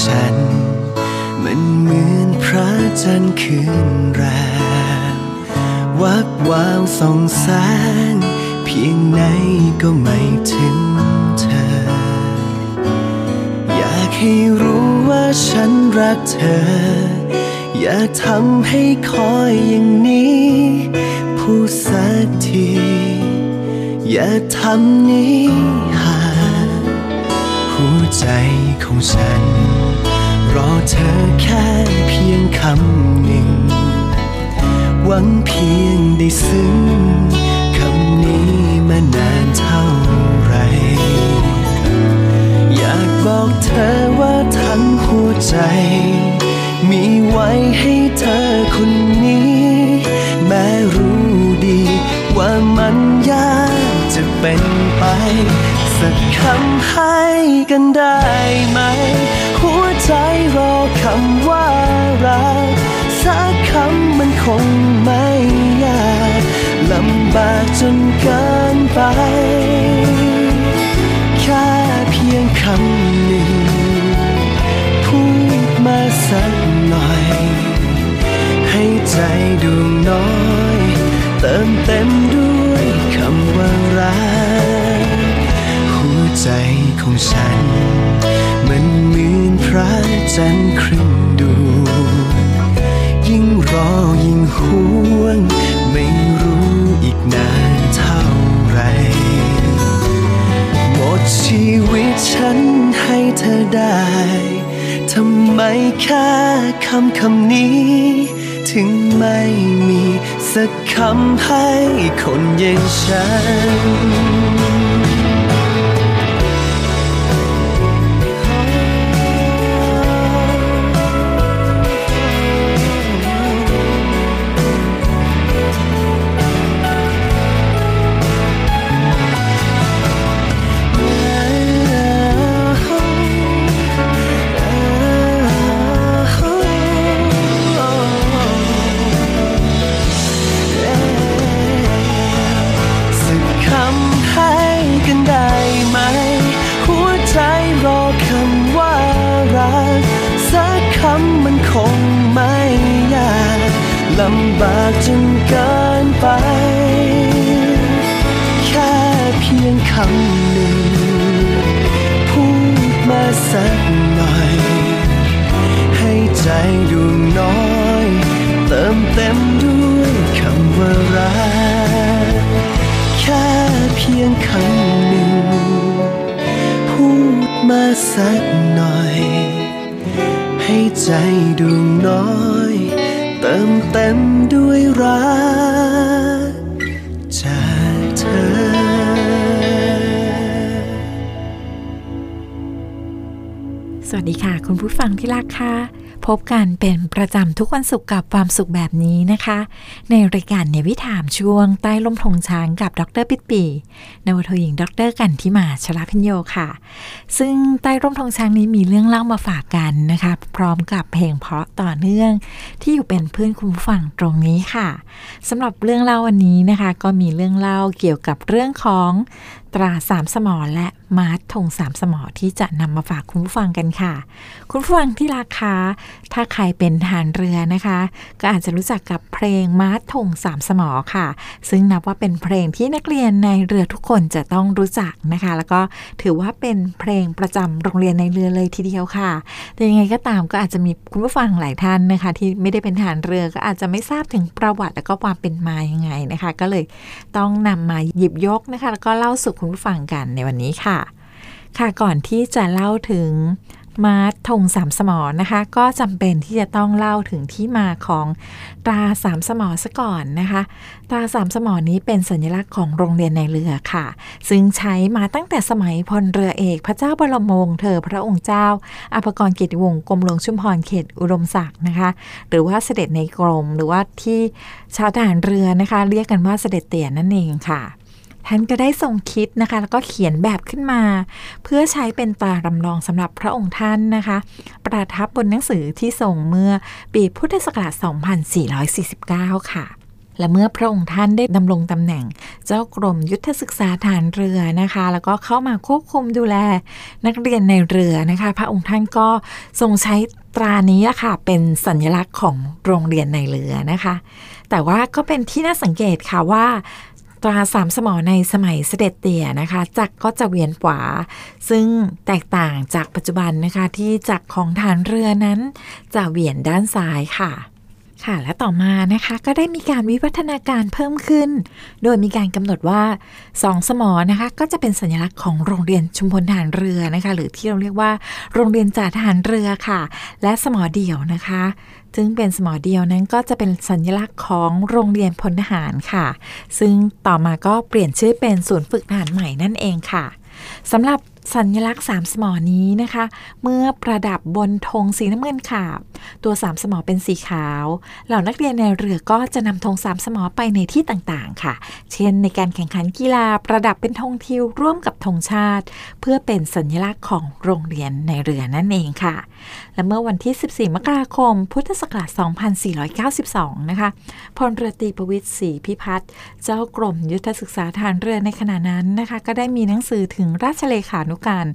ฉัน มันเหมือนพระจันทร์คืนแรมวับวาวส่องแสงเพียงไหนก็ไม่ถึงเธอ อยากให้รู้ว่าฉันรักเธอ อย่าทำให้คอยอย่างนี้พูดสักที อย่าทำนี้หา หัวใจของฉัน รอเธอแค่เพียงคำหนึ่ง หวังเพียงได้ซึ้งคำนี้มานานเท่าไร อยากบอกเธอว่าทั้งหัวใจ มีไว้ให้เธอคนนี้ แม้รู้ดีว่ามันยากจะเป็นไป สักคำให้กันได้ไหม ใจรอคำว่ารักสักคำมันคงไม่ยากลำบากจนเกินไป แค่เพียงคำหนึ่ง พูดมาสักหน่อย ให้ใจดวงน้อย เติมเต็มด้วยคำว่ารัก หัวใจของฉันมัน เหมือนพระจันทร์ครึ่งดวงยิ่งรอยิ่งห่วง ไม่รู้อีกนานเท่าไร หมดชีวิตฉันให้เธอได้ ทำไมแค่คำคำนี้ ถึงไม่มีสักคำให้คนอย่างฉัน เต็มด้วยรักจากเธอสวัสดีค่ะ คุณผู้ฟังที่รักค่ะ พบกันเป็นประจำทุกวันศุกร์กับความสุขแบบนี้นะคะ ในรายการเนวิถามช่วงใต้ล่มธงช้างกับดรปิดปีนวทหญิงดรกันทิมาชลาพิญโยค่ะ ซึ่งใต้ร่มธงช้างนี้มีเรื่องเล่ามาฝากกันนะคะ พร้อมกับเพลงเพราะต่อเนื่อง ที่อยู่เป็นเพื่อนคุณผู้ฟังตรงนี้ค่ะสำหรับเรื่องเล่าวันนี้นะคะ ก็มีเรื่องเล่าเกี่ยวกับเรื่องของ ตราสามสมอและมาร์ทธงสามสมอที่จะนำมาฝากคุณผู้ฟังกันค่ะ คุณผู้ฟังที่ราคาถ้าใครเป็นทหารเรือนะคะ ก็อาจจะรู้จักกับเพลงมาร์ทธงสามสมอค่ะ ซึ่งนับว่าเป็นเพลงที่นักเรียนในเรือทุกคนจะต้องรู้จักนะคะ แล้วก็ถือว่าเป็นเพลงประจำโรงเรียนในเรือเลยทีเดียวค่ะ แต่ยังไงก็ตามก็อาจจะมีคุณผู้ฟังหลายท่านนะคะ ที่ไม่ได้เป็นทหารเรือก็อาจจะไม่ทราบถึงประวัติแล้วก็ความเป็นมายังไงนะคะ ก็เลยต้องนำมาหยิบยกนะคะ แล้วก็เล่าสู่คุณผู้ฟังกันในวันนี้ค่ะ ค่ะก่อนที่จะเล่าถึงมาร์ทธงสามสมอนะคะ ก็จำเป็นที่จะต้องเล่าถึงที่มาของตราสามสมอซะก่อนนะคะ ตราสามสมอนี้เป็นสัญลักษณ์ของโรงเรียนในเรือค่ะ ซึ่งใช้มาตั้งแต่สมัยพลเรือเอกพระเจ้าบรมวงศ์เธอพระองค์เจ้าอภกรกียรติวงศ์กรมหลวงชุมพรเขตอุดมศักดิ์นะคะ หรือว่าเสด็จในกรมหรือว่าที่ชาวทหารเรือนะคะ เรียกกันว่าเสด็จเตี่ยนั่นเองค่ะ ท่านก็ได้ทรงคิดนะคะ แล้วก็เขียนแบบขึ้นมา เพื่อใช้เป็นตารำลองสำหรับพระองค์ท่านนะคะ ประทับบนหนังสือที่ส่งเมื่อปีพุทธศักราช 2449 ค่ะและเมื่อพระองค์ท่านได้ดำรงตำแหน่ง เจ้ากรมยุทธศึกษาฐานเรือนะคะ แล้วก็เข้ามาควบคุมดูแลนักเรียนในเรือนะคะ พระองค์ท่านก็ทรงใช้ตรานี้ละค่ะ เป็นสัญลักษณ์ของโรงเรียนในเรือนะคะ แต่ว่าก็เป็นที่น่าสังเกตค่ะว่า ตราสามสมอในสมัยเสด็จเตี่ยนะคะ จักรก็จะเวียนขวา ซึ่งแตกต่างจากปัจจุบันนะคะที่จักรของฐานเรือนั้น จะเวียนด้านซ้ายค่ะ ค่ะและต่อมานะคะก็ได้มีการวิวัฒนาการเพิ่มขึ้น โดยมีการกำหนดว่าสองสมอนะคะก็จะเป็นสัญลักษณ์ของโรงเรียนชุมพลทหารเรือนะคะหรือที่เราเรียกว่า โรงเรียนจ่าทหารเรือค่ะ และสมอเดี่ยวนะคะซึ่งเป็นสมอเดียวนั้นก็จะเป็นสัญลักษณ์ของโรงเรียนพลทหารค่ะ ซึ่งต่อมาก็เปลี่ยนชื่อเป็นศูนย์ฝึกทหารใหม่นั่นเองค่ะสำหรับ สัญลักษณ์สามสมอนี้นะคะ เมื่อประดับบนธงสีน้ำเงินขาวตัวสามสมอเป็นสีขาว เหล่านักเรียนในเรือก็จะนำธงสามสมอไปในที่ต่างๆ ค่ะ เช่น ในการแข่งขันกีฬาประดับเป็นธงทิวร่วมกับธงชาติ เพื่อเป็นสัญลักษณ์ของโรงเรียนในเรือนั่นเองค่ะ และเมื่อวันที่ 14 มกราคม พุทธศักราช 2492 นะคะ พลเรือตีประวิตรศรีพิพัฒน์ เจ้ากรมยุทธศึกษาทารเรือในขณะนั้นนะคะ ก็ได้มีหนังสือถึงราชเลขานุการ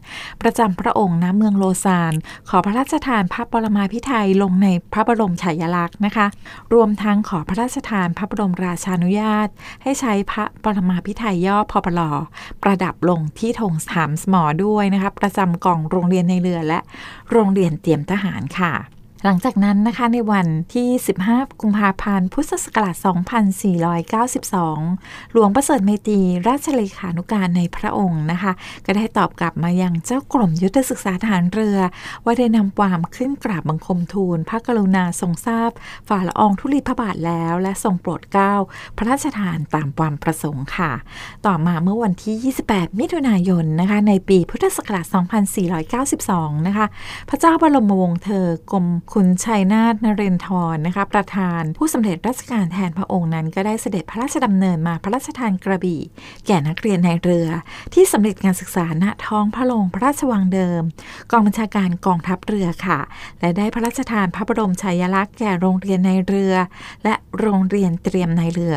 ประจำพระองค์ณเมืองโลซาน ขอพระราชทานพระปรมาภิไธยลงในพระบรมฉายาลักษณ์นะคะ รวมทั้งขอพระราชทานพระบรมราชานุญาต ให้ใช้พระปรมาภิไธยย่อพปลประดับลงที่ธงสามสมอด้วยนะคะ ประจำกล่องโรงเรียนในเรือและโรงเรียนเตรียมทหารค่ะ หลังจากนั้นนะคะในวันที่ 15 กุมภาพันธ์ พุทธศักราช 2492 หลวงประเสริฐเมตีราชเลขานุการในพระองค์นะคะ ก็ได้ตอบกลับมายังเจ้ากรมยุทธศึกษาทหารเรือ ว่าได้นำความขึ้นกราบบังคมทูล พระกรุณาทรงทราบ ฝ่าละอองธุลีพระบาทแล้ว และทรงโปรดเกล้าพระราชทานตามความประสงค์ค่ะ ต่อมาเมื่อวันที่ 28 มิถุนายนนะคะในปีพุทธศักราช 2492 นะคะ พระเจ้าบรมวงศ์เธอกรมคุณชัยนาทนเรนทรนะคะประธานผู้สำเร็จราชการแทนพระองค์นั้น ก็ได้เสด็จพระราชดำเนินมาพระราชทานกระบี่ แก่นักเรียนในเรือ ที่สำเร็จการศึกษาณท้องพระโรงพระราชวังเดิม กองบัญชาการกองทัพเรือค่ะ และได้พระราชทานพระบรมฉายลักษณ์แก่โรงเรียนในเรือ และโรงเรียนเตรียมในเรือ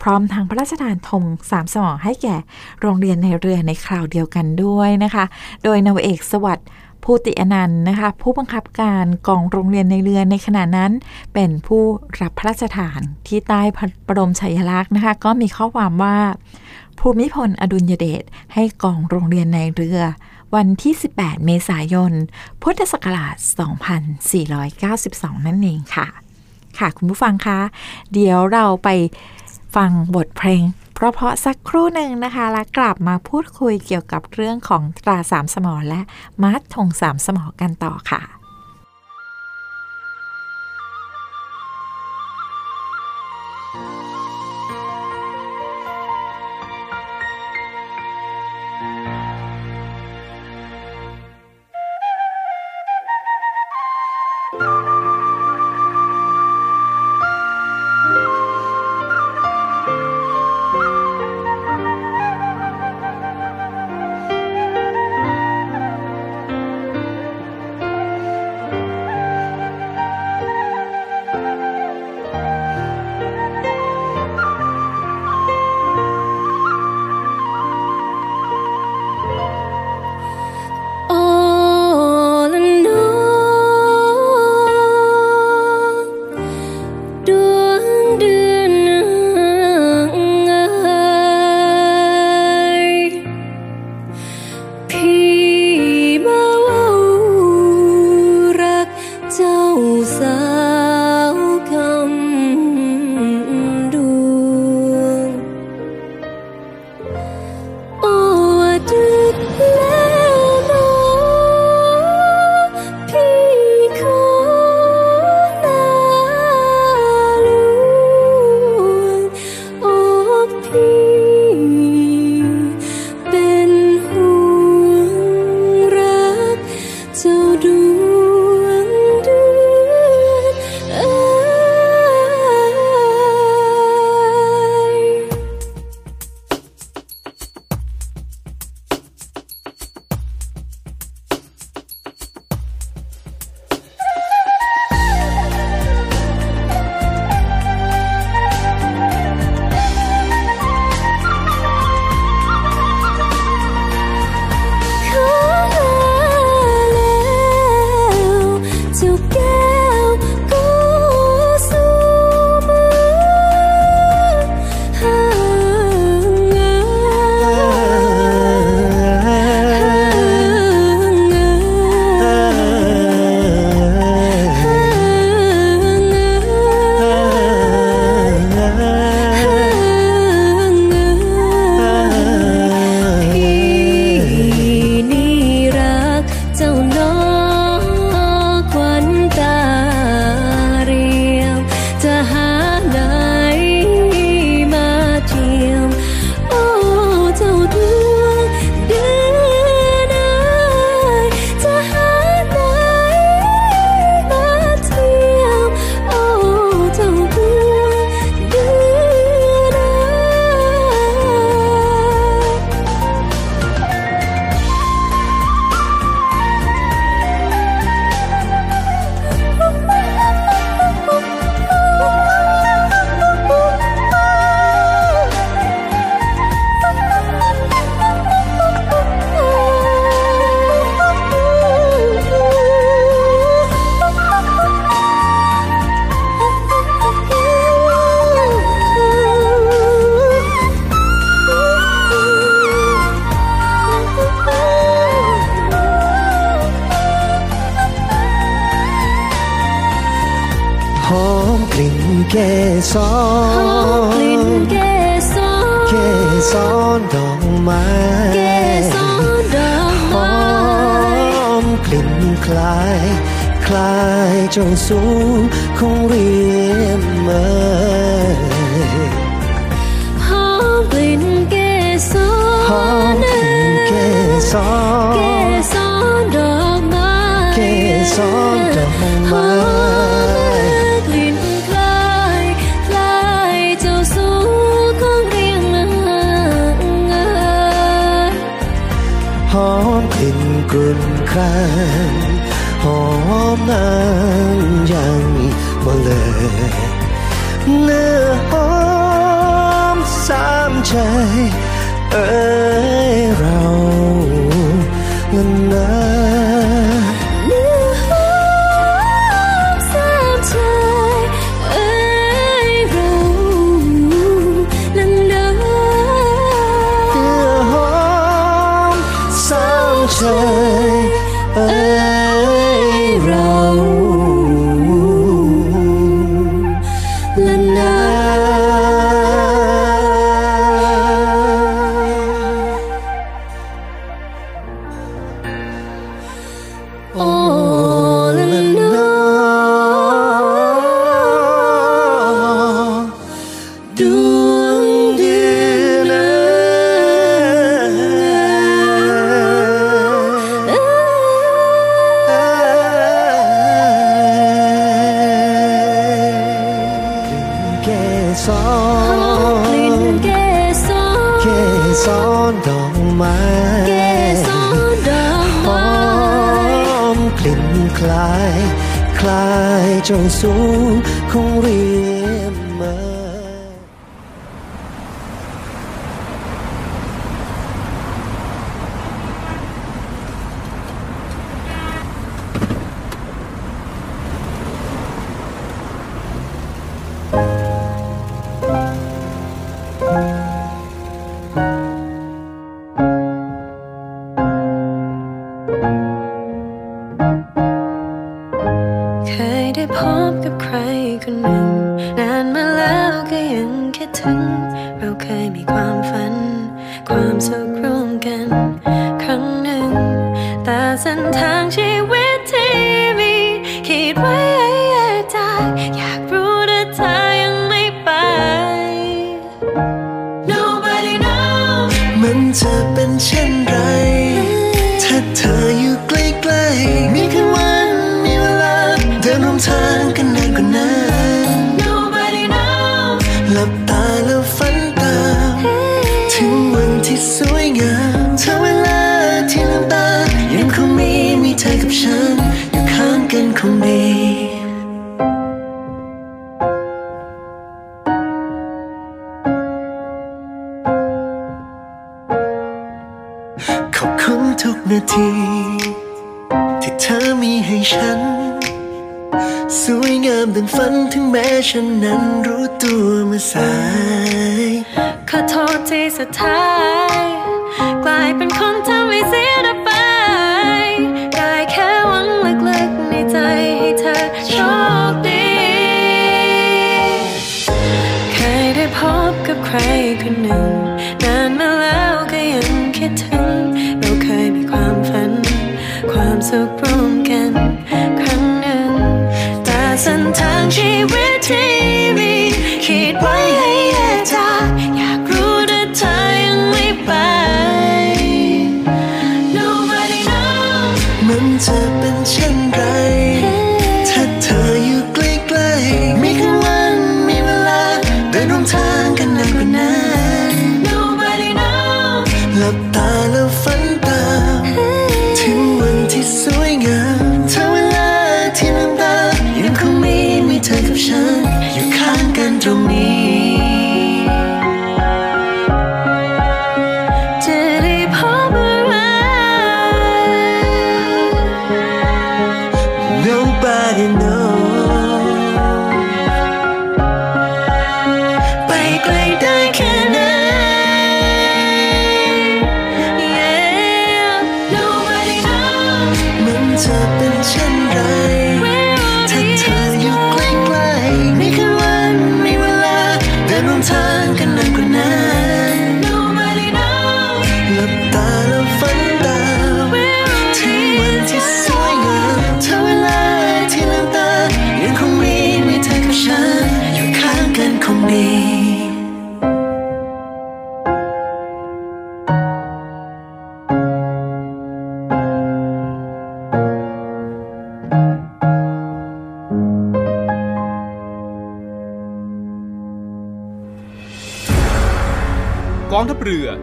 พร้อมทางพระราชทานธงสามสมอให้แก่โรงเรียนในเรือในคราวเดียวกันด้วยนะคะ โดยนาวเอกสวัสดิ์ ภูติอนันต์นะคะ ผู้บังคับการกองโรงเรียนในเรือในขณะนั้น เป็นผู้รับพระราชทานที่ใต้พระบรมฉายาลักษณ์นะคะ ก็มีข้อความว่า ภูมิพลอดุลยเดชให้กองโรงเรียนในเรือ วันที่ 18 เมษายน พุทธศักราช 2492 นั่นเองค่ะ ค่ะคุณผู้ฟังคะ เดี๋ยวเราไปฟังบทเพลง เพราะสักครู่หนึ่งนะคะ แล้วกลับมาพูดคุยเกี่ยวกับเรื่องของตราสามสมอและมาร์ทธงสามสมอกันต่อค่ะ ใจเอ้ยเราละน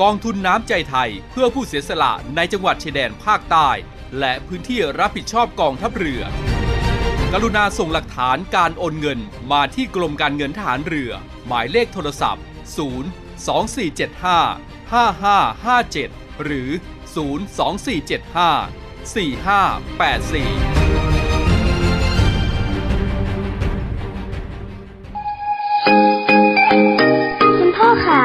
กองทุนน้ำใจไทยเพื่อผู้เสียสละในจังหวัดชายแดนภาคใต้ และพื้นที่รับผิดชอบกองทัพเรือ กรุณาส่งหลักฐานการโอนเงินมาที่กรมการเงินทหารเรือ หมายเลขโทรศัพท์ 0 2475 5557 หรือ 02475 4584คุณพ่อคะ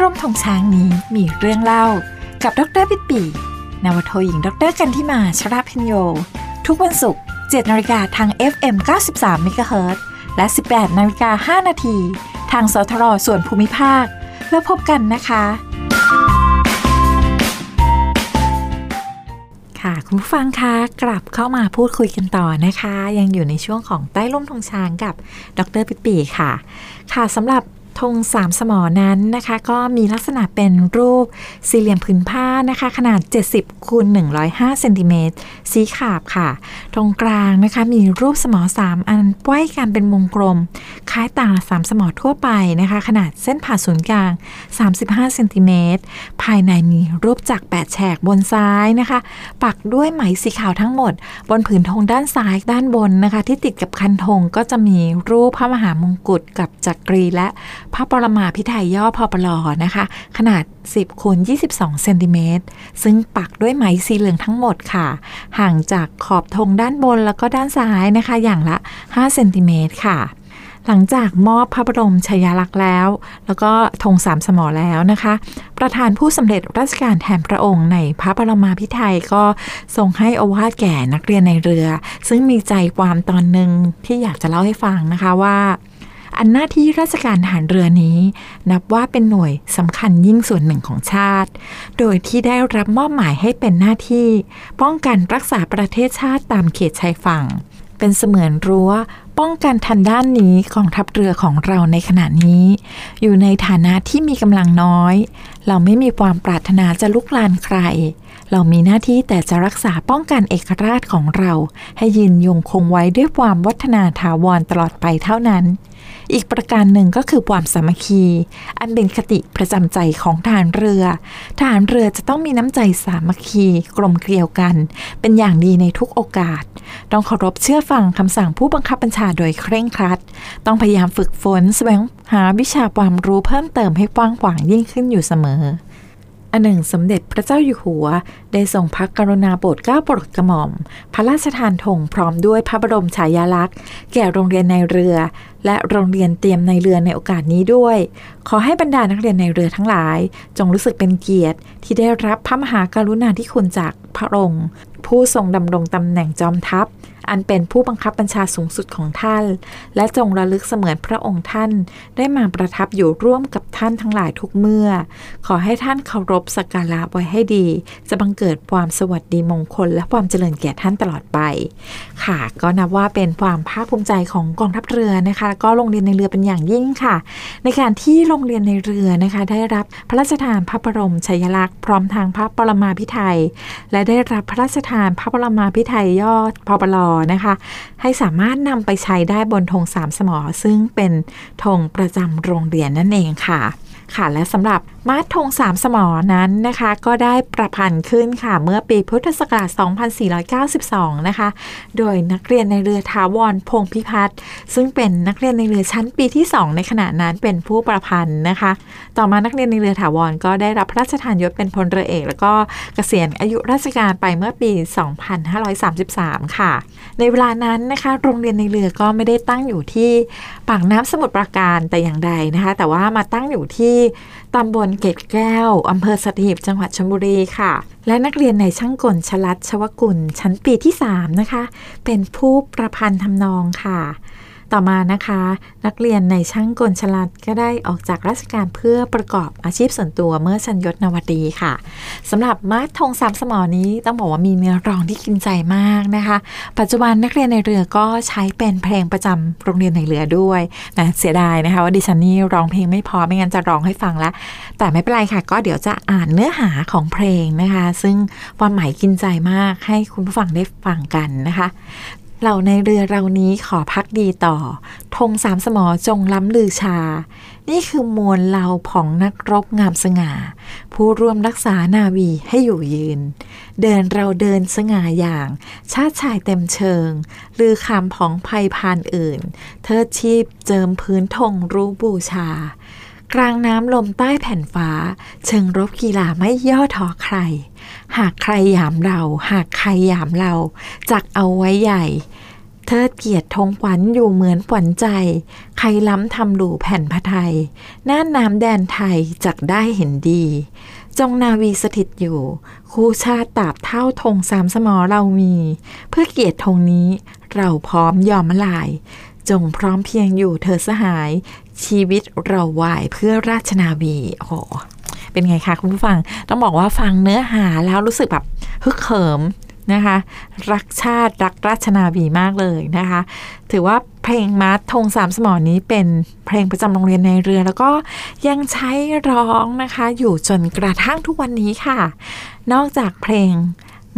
ร่มธงช้างนี้มีเรื่องเล่ากับดรปิดปีนวโทหญิง ดรกันทิมาชราพิญโย ทุกวันศุกร์7นาฬิกาทาง FM 93 MHz และ 18นาฬิกา5นาทีทางสทรส่วนภูมิภาค แล้วพบกันนะคะ ค่ะคุณผู้ฟังคะกลับเข้ามาพูดคุยกันต่อนะคะ ยังอยู่ในช่วงของใต้ร่มธงช้างกับ ดรปิปีค่ะ ค่ะสำหรับ ธงสามสมอนั้นนะคะ ก็มีลักษณะเป็นรูปสี่เหลี่ยมผืนผ้านะคะ ขนาด 70คูณ105เซนติเมตรสีขาบค่ะ ตรงกลางนะคะมีรูปสมอสามอันไว้กันเป็นวงกลม คล้ายต่างสามสมอทั่วไปนะคะ ขนาดเส้นผ่าศูนย์กลาง 35เซนติเมตรภายในมีรูปจักรแปดแฉกบนซ้ายนะคะ ปักด้วยไหมสีขาวทั้งหมด บนผืนธงด้านซ้ายด้านบนนะคะ ที่ติดกับคันธงก็จะมีรูปพระมหามงกุฎกับจักรีและ พระปรมาพิไทยย่อพอปลอนะคะ ขนาด 10คูณ22เซนติเมตรซึ่งปักด้วยไหมสีเหลืองทั้งหมดค่ะ ห่างจากขอบธงด้านบนแล้วก็ด้านซ้ายนะคะ อย่างละ5เซนติเมตรค่ะหลังจากมอบพระบรมชายาลักษณ์แล้ว แล้วก็ธงสามสมอแล้วนะคะ ประธานผู้สำเร็จราชการแทนพระองค์ในพระบรมาพิไทยก็ทรงให้อวาดแก่นักเรียนในเรือ ซึ่งมีใจความตอนหนึ่งที่อยากจะเล่าให้ฟังนะคะว่า อันหน้าที่ราชการทหารเรือนี้ นับว่าเป็นหน่วยสำคัญยิ่งส่วนหนึ่งของชาติ โดยที่ได้รับมอบหมายให้เป็นหน้าที่ ป้องกันรักษาประเทศชาติตามเขตชายฝั่ง เป็นเสมือนรั้วป้องกันทันด้านนี้ของทัพเรือของเราในขณะนี้ อยู่ในฐานะที่มีกำลังน้อย เราไม่มีความปรารถนาจะลุกลานใคร เรามีหน้าที่แต่จะรักษาป้องกันเอกราชของเรา ให้ยืนยงคงไว้ด้วยความวัฒนาถาวรตลอดไปเท่านั้น อีกประการหนึ่งก็คือความสามัคคี อันเป็นคติประจำใจของทหารเรือ ทหารเรือจะต้องมีน้ำใจสามัคคี กลมเกลียวกัน เป็นอย่างดีในทุกโอกาส ต้องเคารพเชื่อฟังคำสั่งผู้บังคับบัญชาโดยเคร่งครัด ต้องพยายามฝึกฝนแสวงหาวิชาความรู้เพิ่มเติมให้กว้างขวางยิ่งขึ้นอยู่เสมออันหนึ่งสมเด็จพระเจ้าอยู่หัว ได้ทรงพระกรุณาโปรดเกล้าโปรดกระหม่อม พระราชทานธงพร้อมด้วยพระบรมฉายาลักษณ์ แก่โรงเรียนในเรือ และโรงเรียนเตรียมในเรือในโอกาสนี้ด้วย ขอให้บรรดานักเรียนในเรือทั้งหลาย จงรู้สึกเป็นเกียรติ ที่ได้รับพระมหากรุณาธิคุณจากพระองค์ ผู้ทรงดำรงตำแหน่งจอมทัพ อันเป็นผู้บังคับบัญชาสูงสุดของท่าน และจงระลึกเสมือนพระองค์ท่าน ได้มาประทับอยู่ร่วมกับท่านทั้งหลายทุกเมื่อ ขอให้ท่านเคารพสักการะไว้ให้ดี จะบังเกิดความสวัสดีมงคล และความเจริญแก่ท่านตลอดไป ค่ะ ก็นับว่าเป็นความภาคภูมิใจของกองทัพเรือนะคะก็โรงเรียนในเรือเป็นอย่างยิ่งค่ะ ในการที่โรงเรียนในเรือนะคะ ได้รับพระราชทานพระบรมชายลักษณ์พร้อมทางพระปรมาพิไทยและได้รับพระราชทานพระปรมาพิไทยยอดพปลนะคะ ให้สามารถนำไปใช้ได้บนธงสามสมอ ซึ่งเป็นธงประจำโรงเรียนนั่นเองค่ะ ค่ะและสำหรับมาร์ทธงสามสมอนั้นนะคะ ก็ได้ประพันธ์ขึ้นค่ะ เมื่อปีพุทธศักราช 2492 นะคะ โดยนักเรียนในเรือทาวรพงพิพัฒน์ซึ่งเป็นนักเรียนในเรือชั้นปีที่ 2 ในขณะนั้นเป็นผู้ประพันธ์นะคะต่อมานักเรียนในเรือถาวรก็ได้รับพระราชทานยศเป็นพลเรือเอก แล้วก็เกษียณอายุราชการไปเมื่อปี 2533 ค่ะ ในเวลานั้นนะคะ โรงเรียนในเรือก็ไม่ได้ตั้งอยู่ที่ปากน้ำสมุทรปราการแต่อย่างใดนะคะ แต่ว่ามาตั้งอยู่ที่ตำบลเกตแก้วอำเภอสัตหีบจังหวัดชลบุรีค่ะ และนักเรียนในช่างกลชลัดชวกุล ชั้นปีที่ 3 นะคะ เป็นผู้ประพันธ์ทำนองค่ะ ต่อมานะคะ นักเรียนในช่างกลฉลาดก็ได้ออกจากราชการเพื่อประกอบอาชีพส่วนตัวเมื่อชันยศนวดีค่ะสำหรับมาร์ทงสามสมอนี้ต้องบอกว่ามีเนื้อร้องที่กินใจมากนะคะ ปัจจุบันนักเรียนในเรือก็ใช้เป็นเพลงประจำโรงเรียนในเรือด้วยนะเสียดายนะคะว่าดิฉันนี่ร้องเพลงไม่พอไม่งั้นจะร้องให้ฟังล้วแต่ไม่เป็นไรค่ะ ก็เดี๋ยวจะอ่านเนื้อหาของเพลงนะคะ ซึ่งความหมายกินใจมากให้คุณผู้ฟังได้ฟังกันนะคะ เหล่าในเรือเรานี้ขอพักดีต่อธงสามสมอจงล้ำลือชา นี่คือมวลเหล่าของนักรบงามสง่า ผู้ร่วมรักษานาวีให้อยู่ยืน เดินเราเดินสง่าอย่าง ชาติชายเต็มเชิง ลือคำของภัยพานอื่นเทิดชีพเจิมพื้นธงรู้บูชากลางน้ำลมใต้แผ่นฟ้า เชิงรบกีฬาไม่ย่อท้อใคร หากใครหยามเรา หากใครหยามเรา จักเอาไว้ใหญ่เทิดเกียรติธงขวัญอยู่เหมือนขวัญใจ ใครล้ำทำหลู่แผ่นพระไทยน่านน้ำแดนไทยจักได้เห็นดี จงนาวีสถิตอยู่ คู่ชาติตาบเท่าธงสามสมอเรามี เพื่อเกียรติธงนี้เราพร้อมยอมละลาย จงพร้อมเพียงอยู่เธอสหาย ชีวิตเราวายเพื่อราชนาวีโอ้ เป็นไงคะคุณผู้ฟังต้องบอกว่าฟังเนื้อหาแล้วรู้สึกแบบฮึกเหิมนะคะ รักชาติรักราชนาวีมากเลยนะคะ ถือว่าเพลงมาร์ทธงสามสมอนี้เป็นเพลงประจำโรงเรียนในเรือ แล้วก็ยังใช้ร้องนะคะ อยู่จนกระทั่งทุกวันนี้ค่ะ นอกจากเพลง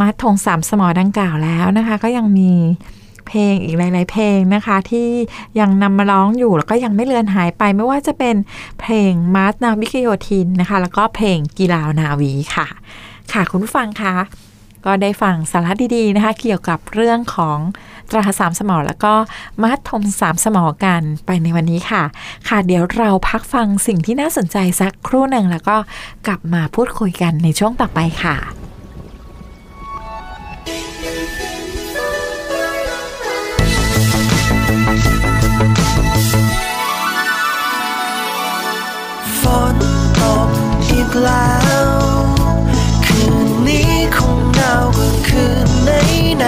มาร์ทธงสามสมอดังกล่าวแล้วนะคะ ก็ยังมี เพลงอีกหลาย ๆ เพลงนะคะ ที่ยังนำมาร้องอยู่แล้วก็ยังไม่เลือนหายไป ไม่ว่าจะเป็นเพลงมาร์ทนาวิกโยธินนะคะ แล้วก็เพลงกีฬานาวีค่ะ ค่ะคุณผู้ฟังคะก็ได้ฟังสาระดีๆนะคะ เกี่ยวกับเรื่องของตราสามสมอแล้วก็มัดทมสามสมอกันไปในวันนี้ค่ะ ค่ะเดี๋ยวเราพักฟังสิ่งที่น่าสนใจสักครู่หนึ่งแล้วก็กลับมาพูดคุยกันในช่วงต่อไปค่ะ แล้ว คืนนี้คงหนาวกว่าคืนไหนไหน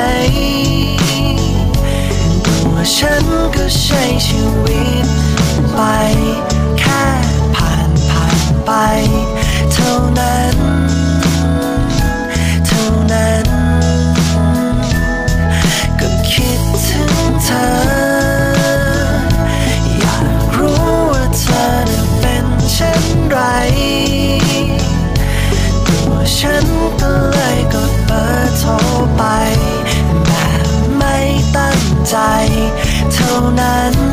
ตัวฉันก็ใช้ชีวิตไป ใจ เท่านั้น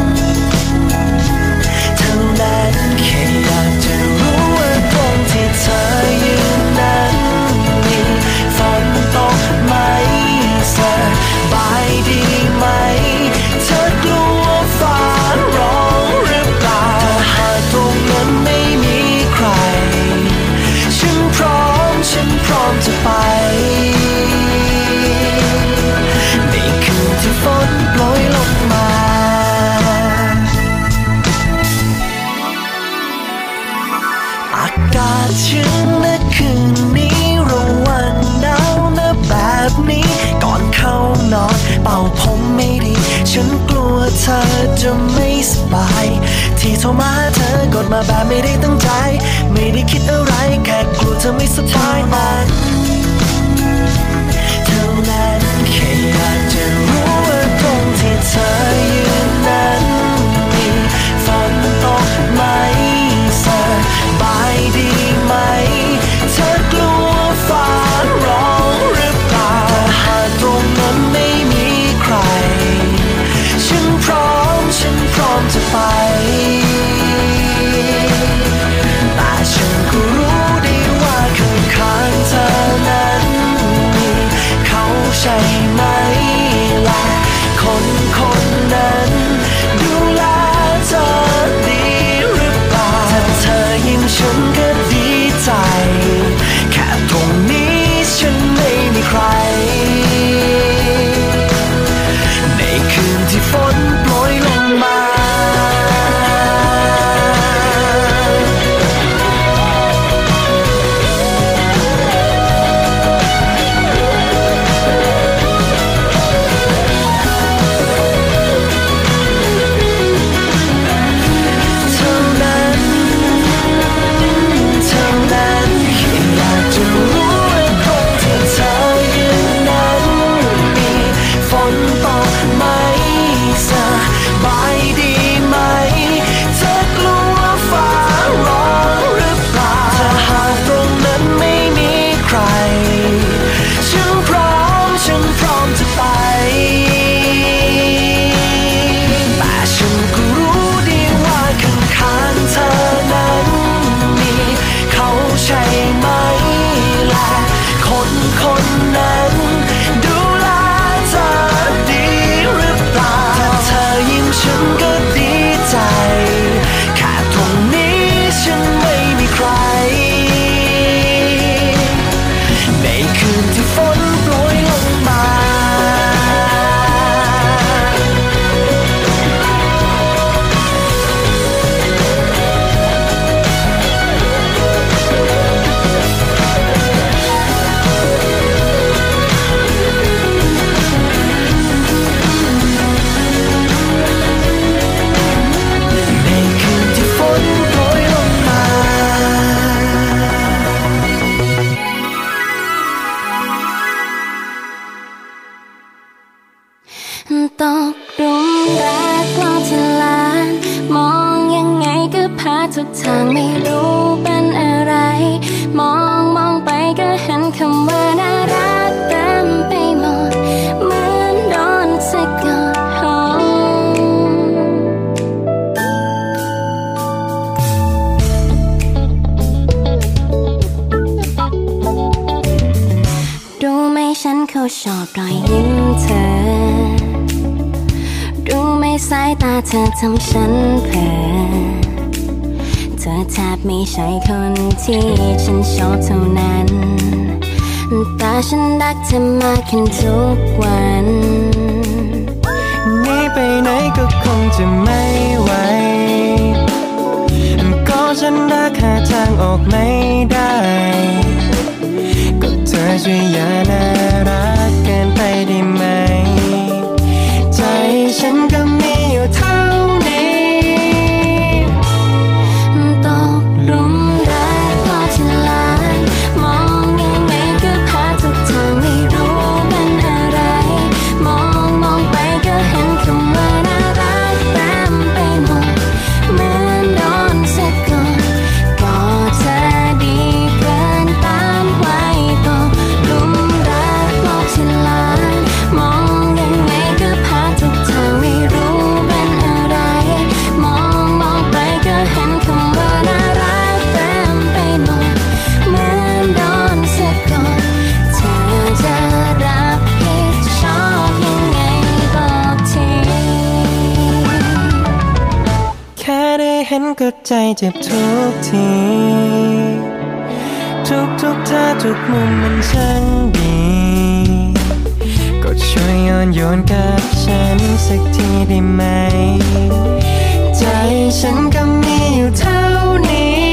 ฉันกลัวเธอจะไม่สบาย ที่โทรมาหาเธอกดมาแบบไม่ได้ตั้งใจ ไม่ได้คิดอะไรแค่กลัวเธอไม่สบายมันเท่านั้นแค่อยากจะรู้ว่าตรงที่เธอยืนนั้น มา ใจเจ็บทุกที ทุกทุกท่าทุกมุมมันช่างดี ก็ช่วยย้อนโยนกับฉันสักทีได้ไหม ใจฉันก็มีอยู่เท่านี้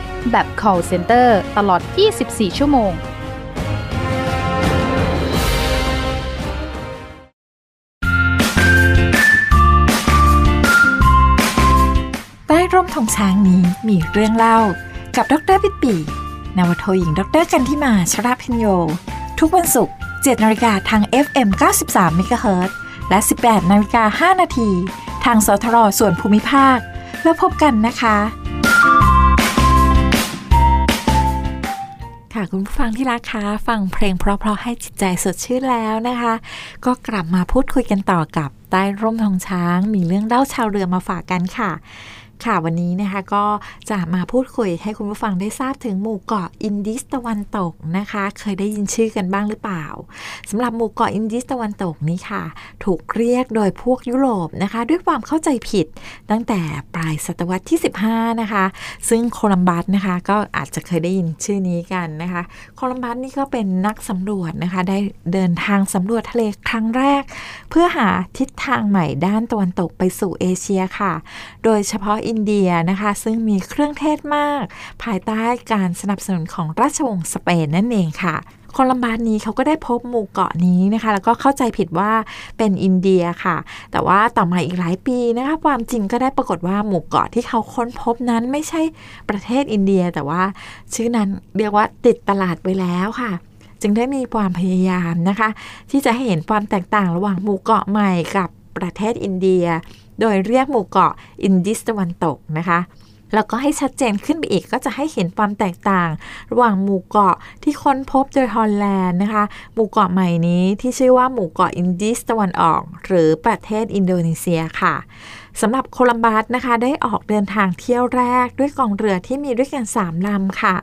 แบบ call center ตลอด 24 ชั่วโมง ใต้ร่มธงช้างนี้มีเรื่องเล่ากับดรปิดปีนวโทหญิงดรกันที่มาชราพิญโย ทุกวันศุกร์7นาฬิกาทาง FM 93 MHz และ 18นาฬิกา5นาทีทางสทรส่วนภูมิภาค แล้วพบกันนะคะ ค่ะคุณผู้ฟังที่รักคะฟังเพลงเพราะๆให้จิตใจสดชื่นแล้วนะคะ ก็กลับมาพูดคุยกันต่อกับใต้ร่มทองช้าง มีเรื่องเล่าชาวเรือมาฝากกันค่ะ ค่ะวันนี้นะคะก็จะมาพูดคุยให้คุณผู้ฟังได้ทราบถึงหมู่เกาะอินดิสตะวันตกนะคะ เคยได้ยินชื่อกันบ้างหรือเปล่าสำหรับหมู่เกาะอินดีสตะวันตกนี้ค่ะ ถูกเรียกโดยพวกยุโรปนะคะ ด้วยความเข้าใจผิดตั้งแต่ปลายศตวรรษที่ 15 นะคะ ซึ่งโคลัมบัสนะคะ ก็อาจจะเคยได้ยินชื่อนี้กันนะคะ โคลัมบัสนี่ก็เป็นนักสำรวจนะคะ ได้เดินทางสำรวจทะเลครั้งแรก เพื่อหาทิศทางใหม่ด้านตะวันตกไปสู่เอเชียค่ะ โดยเฉพาะอินเดียนะคะ ซึ่งมีเครื่องเทศมาก ภายใต้การสนับสนุนของราชวงศ์สเปนนั่นเองค่ะโคลัมบัสนี้เขาก็ได้พบหมู่เกาะนี้นะคะ แล้วก็เข้าใจผิดว่าเป็นอินเดียค่ะ แต่ว่าต่อมาอีกหลายปีนะคะความจริงก็ได้ปรากฏว่าหมู่เกาะที่เขาค้นพบนั้นไม่ใช่ประเทศอินเดีย แต่ว่าชื่อนั้นเรียกว่าติดตลาดไปแล้วค่ะจึงได้มีความพยายามนะคะ ที่จะหเห็นความแตกต่างระหว่างหมู่เกาะใหม่กับประเทศอินเดีย โดยเรียกหมู่เกาะอินดีสตะวันตกนะคะแล้วก็ให้ชัดเจนขึ้นไปอีกก็จะให้เห็นความแตกต่าง ระหว่างหมู่เกาะที่ค้นพบโดยฮอลแลนด์นะคะ หมู่เกาะใหม่นี้ที่ชื่อว่าหมู่เกาะอินดีสตะวันออก หรือประเทศอินโดนีเซียค่ะ สำหรับโคลัมบัสนะคะ ได้ออกเดินทางเที่ยวแรกด้วยกองเรือที่มีด้วยกัน3ลำค่ะ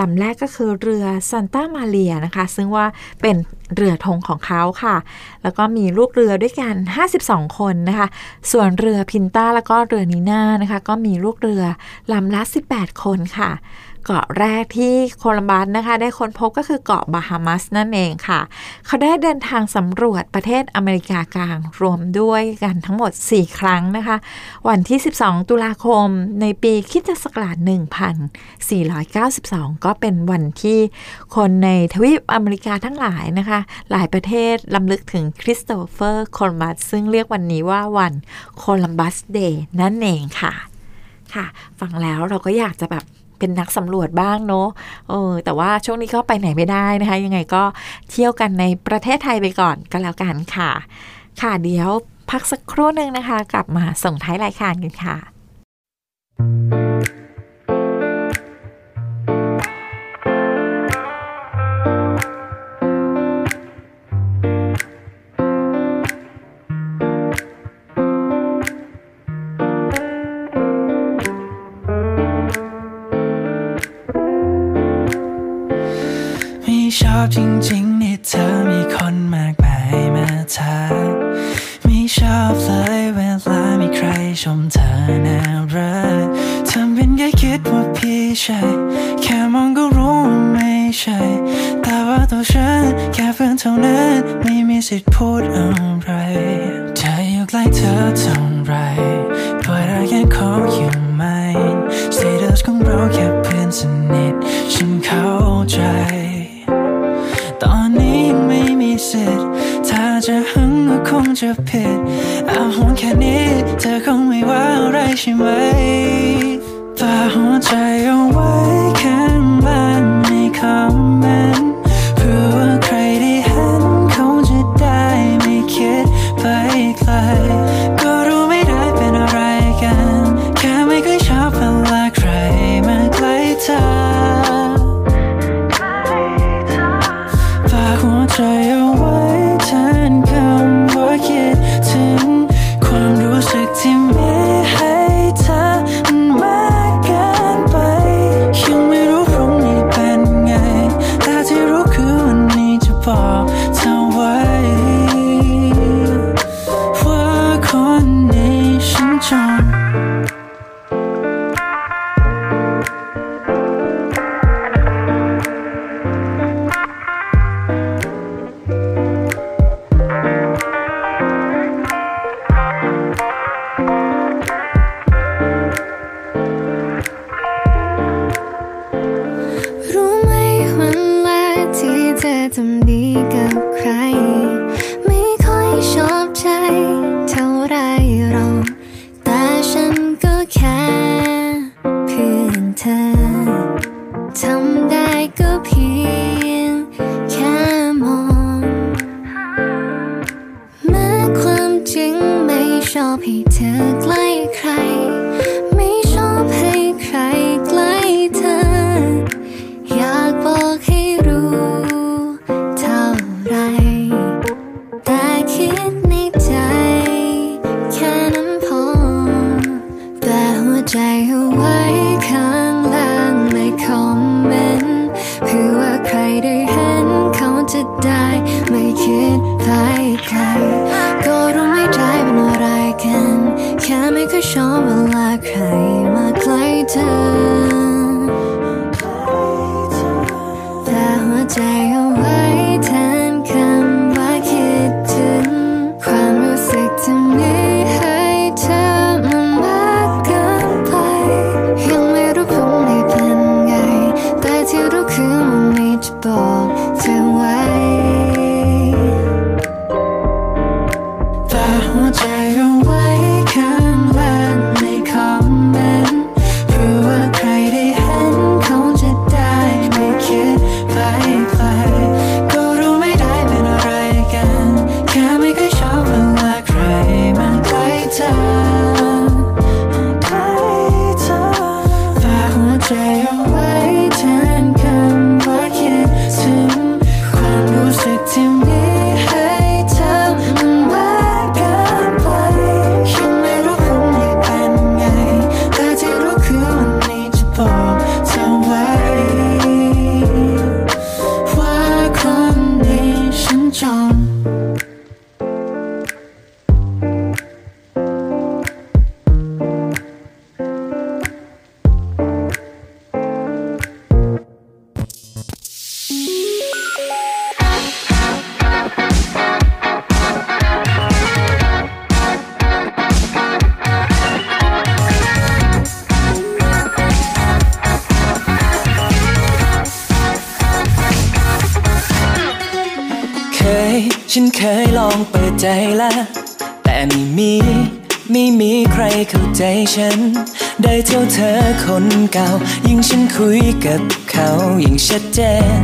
ลำแรกก็คือเรือซันตามาเรียนะคะ ซึ่งว่าเป็นเรือธงของเขาค่ะ แล้วก็มีลูกเรือด้วยกัน 52 คนนะคะ ส่วนเรือพินต้าแล้วก็เรือนีน่านะคะ ก็มีลูกเรือลำละ 18 คนค่ะ เกาะแรกที่โคลัมบัสนะคะได้ค้นพบก็คือเกาะบาฮามัสนั่นเองค่ะ เขาได้เดินทางสำรวจประเทศอเมริกากลางรวมด้วยกันทั้งหมด 4 ครั้งนะคะ วันที่ 12 ตุลาคมในปีคริสตศักราช1492 ก็เป็นวันที่คนในทวีปอเมริกาทั้งหลายนะคะ หลายประเทศลำลึกถึงคริสโตเฟอร์โคลัมบัสซึ่งเรียกวันนี้ว่าวันโคลัมบัสเดย์นั่นเองค่ะค่ะ ฟังแล้วเราก็อยากจะแบบ เป็นนักสำรวจบ้างเนาะเออแต่ว่าช่วงนี้ก็ไปไหนไม่ได้นะคะ ยังไงก็เที่ยวกันในประเทศไทยไปก่อนก็แล้วกันค่ะ ค่ะเดี๋ยวพักสักครู่หนึ่งนะคะ กลับมาส่งท้ายรายการกันค่ะ ชอบจริงๆนี่เธอมีคนมากมายมาทักไม่ชอบเลยเวลามีใครชมเธอน่ารักทำเป็นแค่คิดว่าพี่ใช่แค่มองก็รู้ว่าไม่ใช่ แต่ว่าตัวฉันแค่เพื่อนเท่านั้นไม่มีสิทธิ์พูดอะไร ก่า ยิ่งฉันคุยกับเขา ยิ่งชัดเจน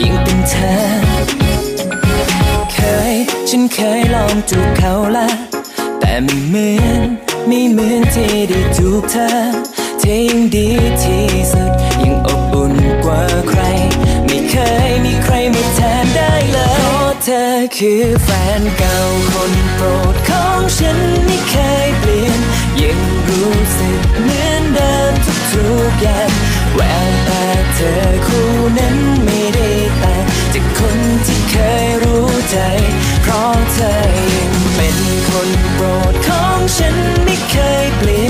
ยิ่งเป็นเธอ เคย ฉันเคยลองจูบเขาละแต่ไม่เหมือนไม่เหมือนที่ได้จูบเธอเธอยิ่งดีที่สุดยิ่งอบอุ่นกว่าใคร ไม่เคยมีใครมาแทนได้เลยเพราะเธอคือแฟนเก่าคนโปรดของฉันไม่เคยเปลี่ยนยังรู้สึกเหมือนเดิม ทุกอย่างแววตาเธอคู่นั้นไม่ได้แต่จากคนที่เคยรู้ใจ เพราะเธอยังเป็นคนโปรดของฉันไม่เคยเปลี่ยน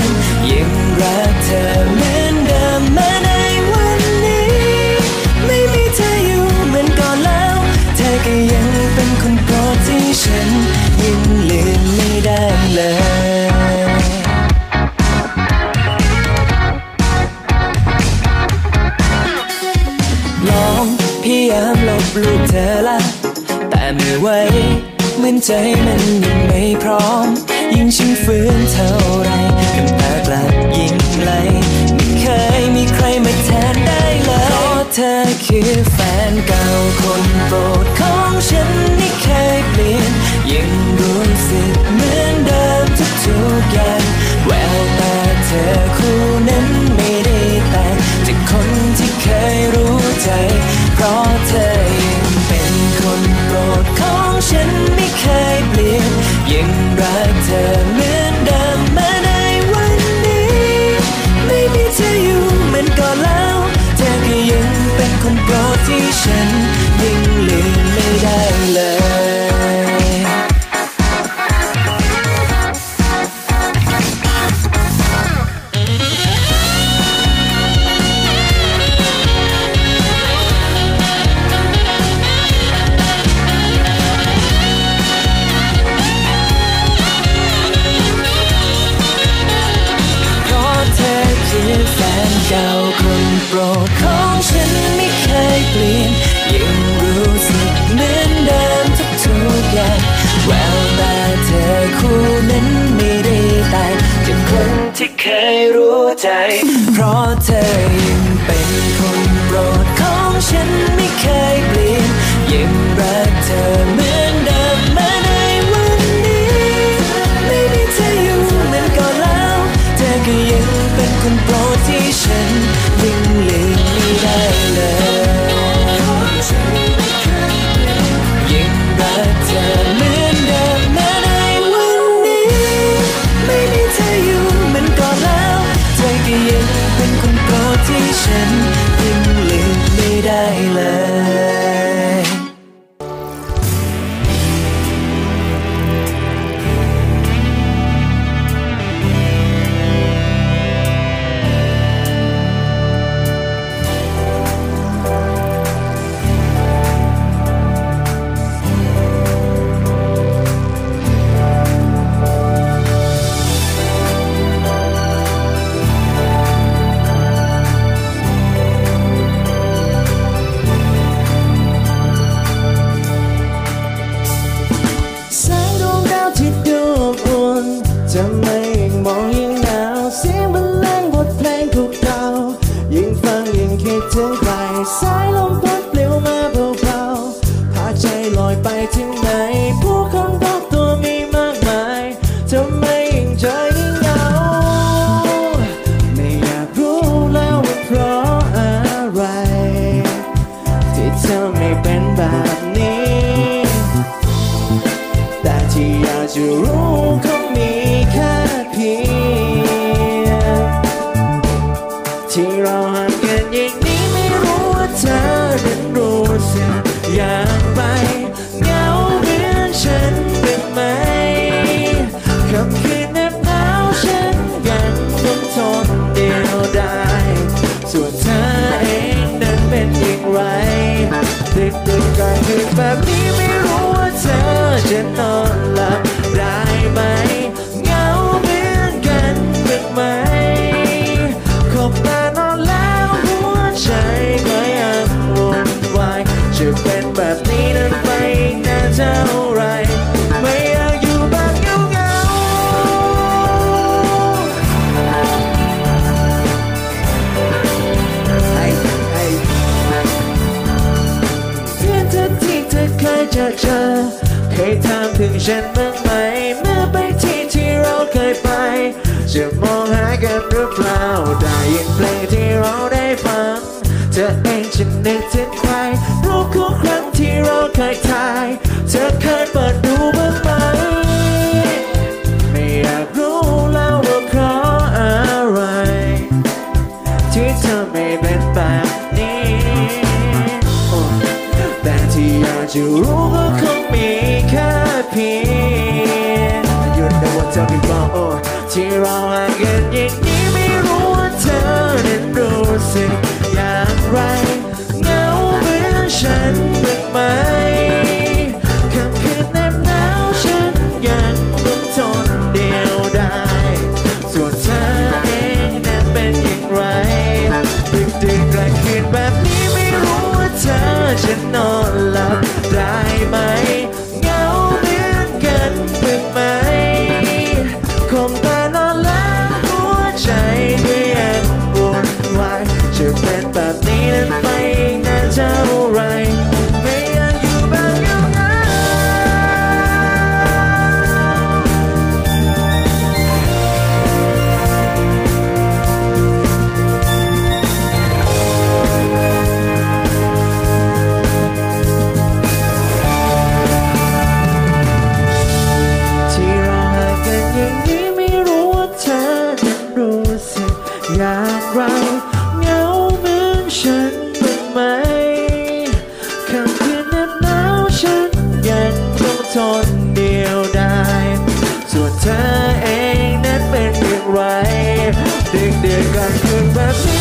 เธอละ แต่ไม่ไหวเหมือนใจมันยังไม่พร้อม ยิ่งฉันฝืนเท่าไรนแตากลับยิ่งไหลไม่เคยมีใครมาแทนได้เลยเพราะเธอคือแฟนเก่าคนโปรดของฉัน time. gentleman ฉันเป็นไหมคำคืนนั้นหนาวฉันยังต้องทนเดียวดายส่วนเธอเองนั้นเป็นอย่างไรดึกเดือดกลางคืนแบบนี้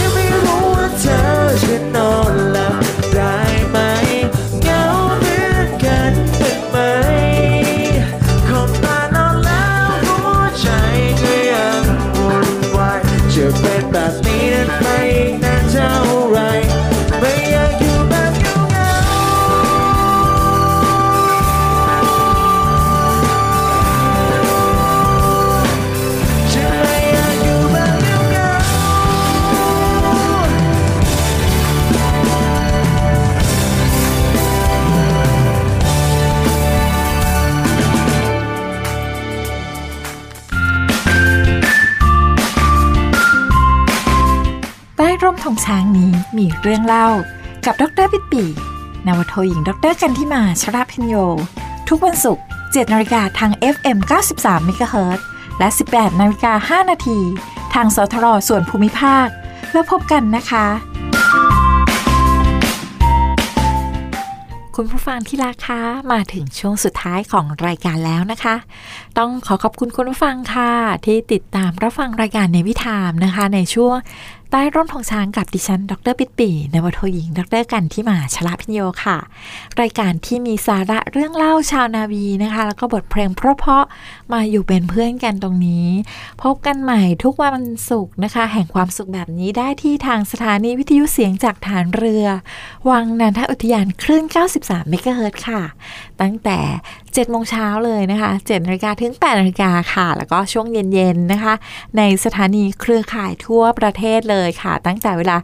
มีเรื่องเล่า กับดรปิดปีนวโทหญิง ดรกันทิมาชราพิญโย ทุกวันศุกร์7นาฬิกาทาง FM 93 MHz และ 18นาฬิกา5นาทีทางสทรส่วนภูมิภาค แล้วพบกันนะคะ คุณผู้ฟังที่รักคะมาถึงช่วงสุดท้ายของรายการแล้วนะคะ ต้องขอขอบคุณคุณผู้ฟังค่ะ ที่ติดตามรับฟังรายการในวิถามนะคะ ในช่วง ใต้ร่มทองช้างกับดิฉัน ดรปิดปีนวโทหญิง ดรกันที่มาชลาพิญโยค่ะ รายการที่มีสาระเรื่องเล่าชาวนาวีนะคะ แล้วก็บทเพลงเพราะๆมาอยู่เป็นเพื่อนกันตรงนี้ พบกันใหม่ทุกวันศุกร์นะคะ แห่งความสุขแบบนี้ได้ที่ทางสถานีวิทยุเสียงจากฐานเรือ วังนันทอุทยานคลื่น 93 เมกะเฮิรต์ค่ะ ตั้งแต่7โมงเช้าเลยนะคะ7นาฬิกาถึง8นาฬิกาค่ะ แล้วก็ช่วงเย็นๆนะคะ ในสถานีเครือข่ายทั่วประเทศเลยค่ะ ตั้งแต่เวลา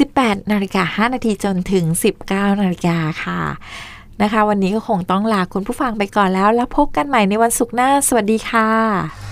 18นาฬิกา5นาทีจนถึง 19นาฬิกาค่ะนะคะ วันนี้ก็คงต้องลาคุณผู้ฟังไปก่อนแล้ว แล้วพบกันใหม่ในวันศุกร์หน้า สวัสดีค่ะ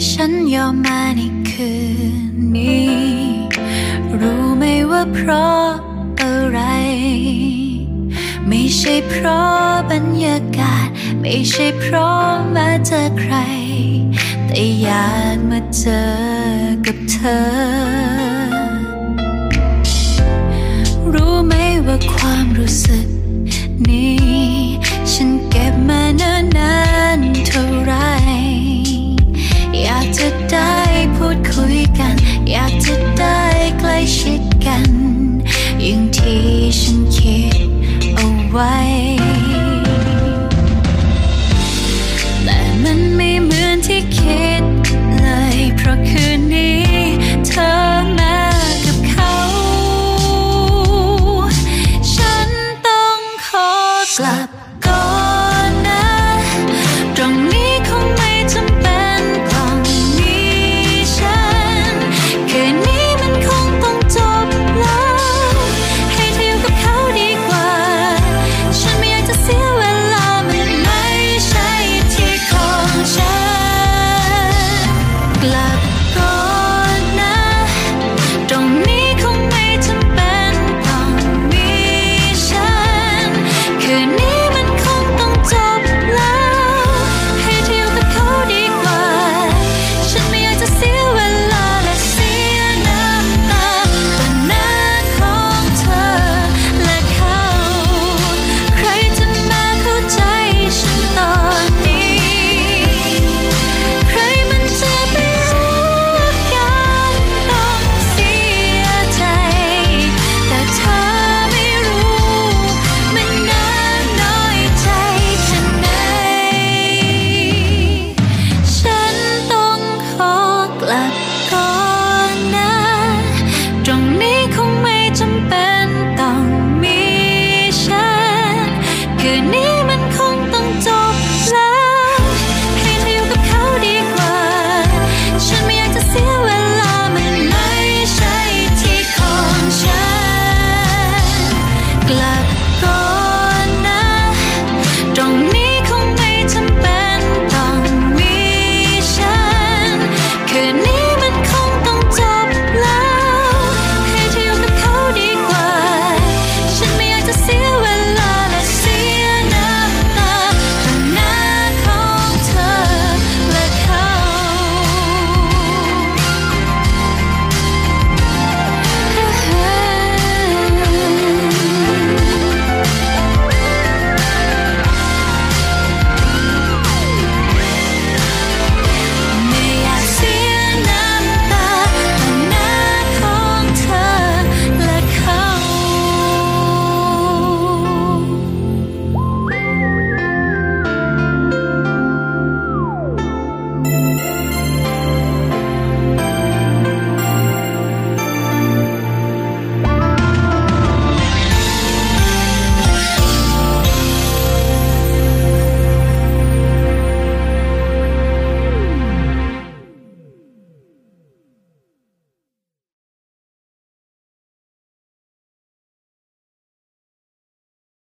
ที่ฉันยอมมาในคืนนี้ รู้ไหมว่าเพราะอะไร ไม่ใช่เพราะบรรยากาศ ไม่ใช่เพราะมาเจอใคร แต่อยากมาเจอกับเธอ รู้ไหมว่าความรู้สึกนี้ ฉันเก็บมานานนานเท่าไร ได้พูดคุยกัน อยากจะได้ใกล้ชิดกันอย่างที่ฉันคิดเอาไว้ แต่มันไม่เหมือนที่คิดเลย เพราะคืนนี้เธอ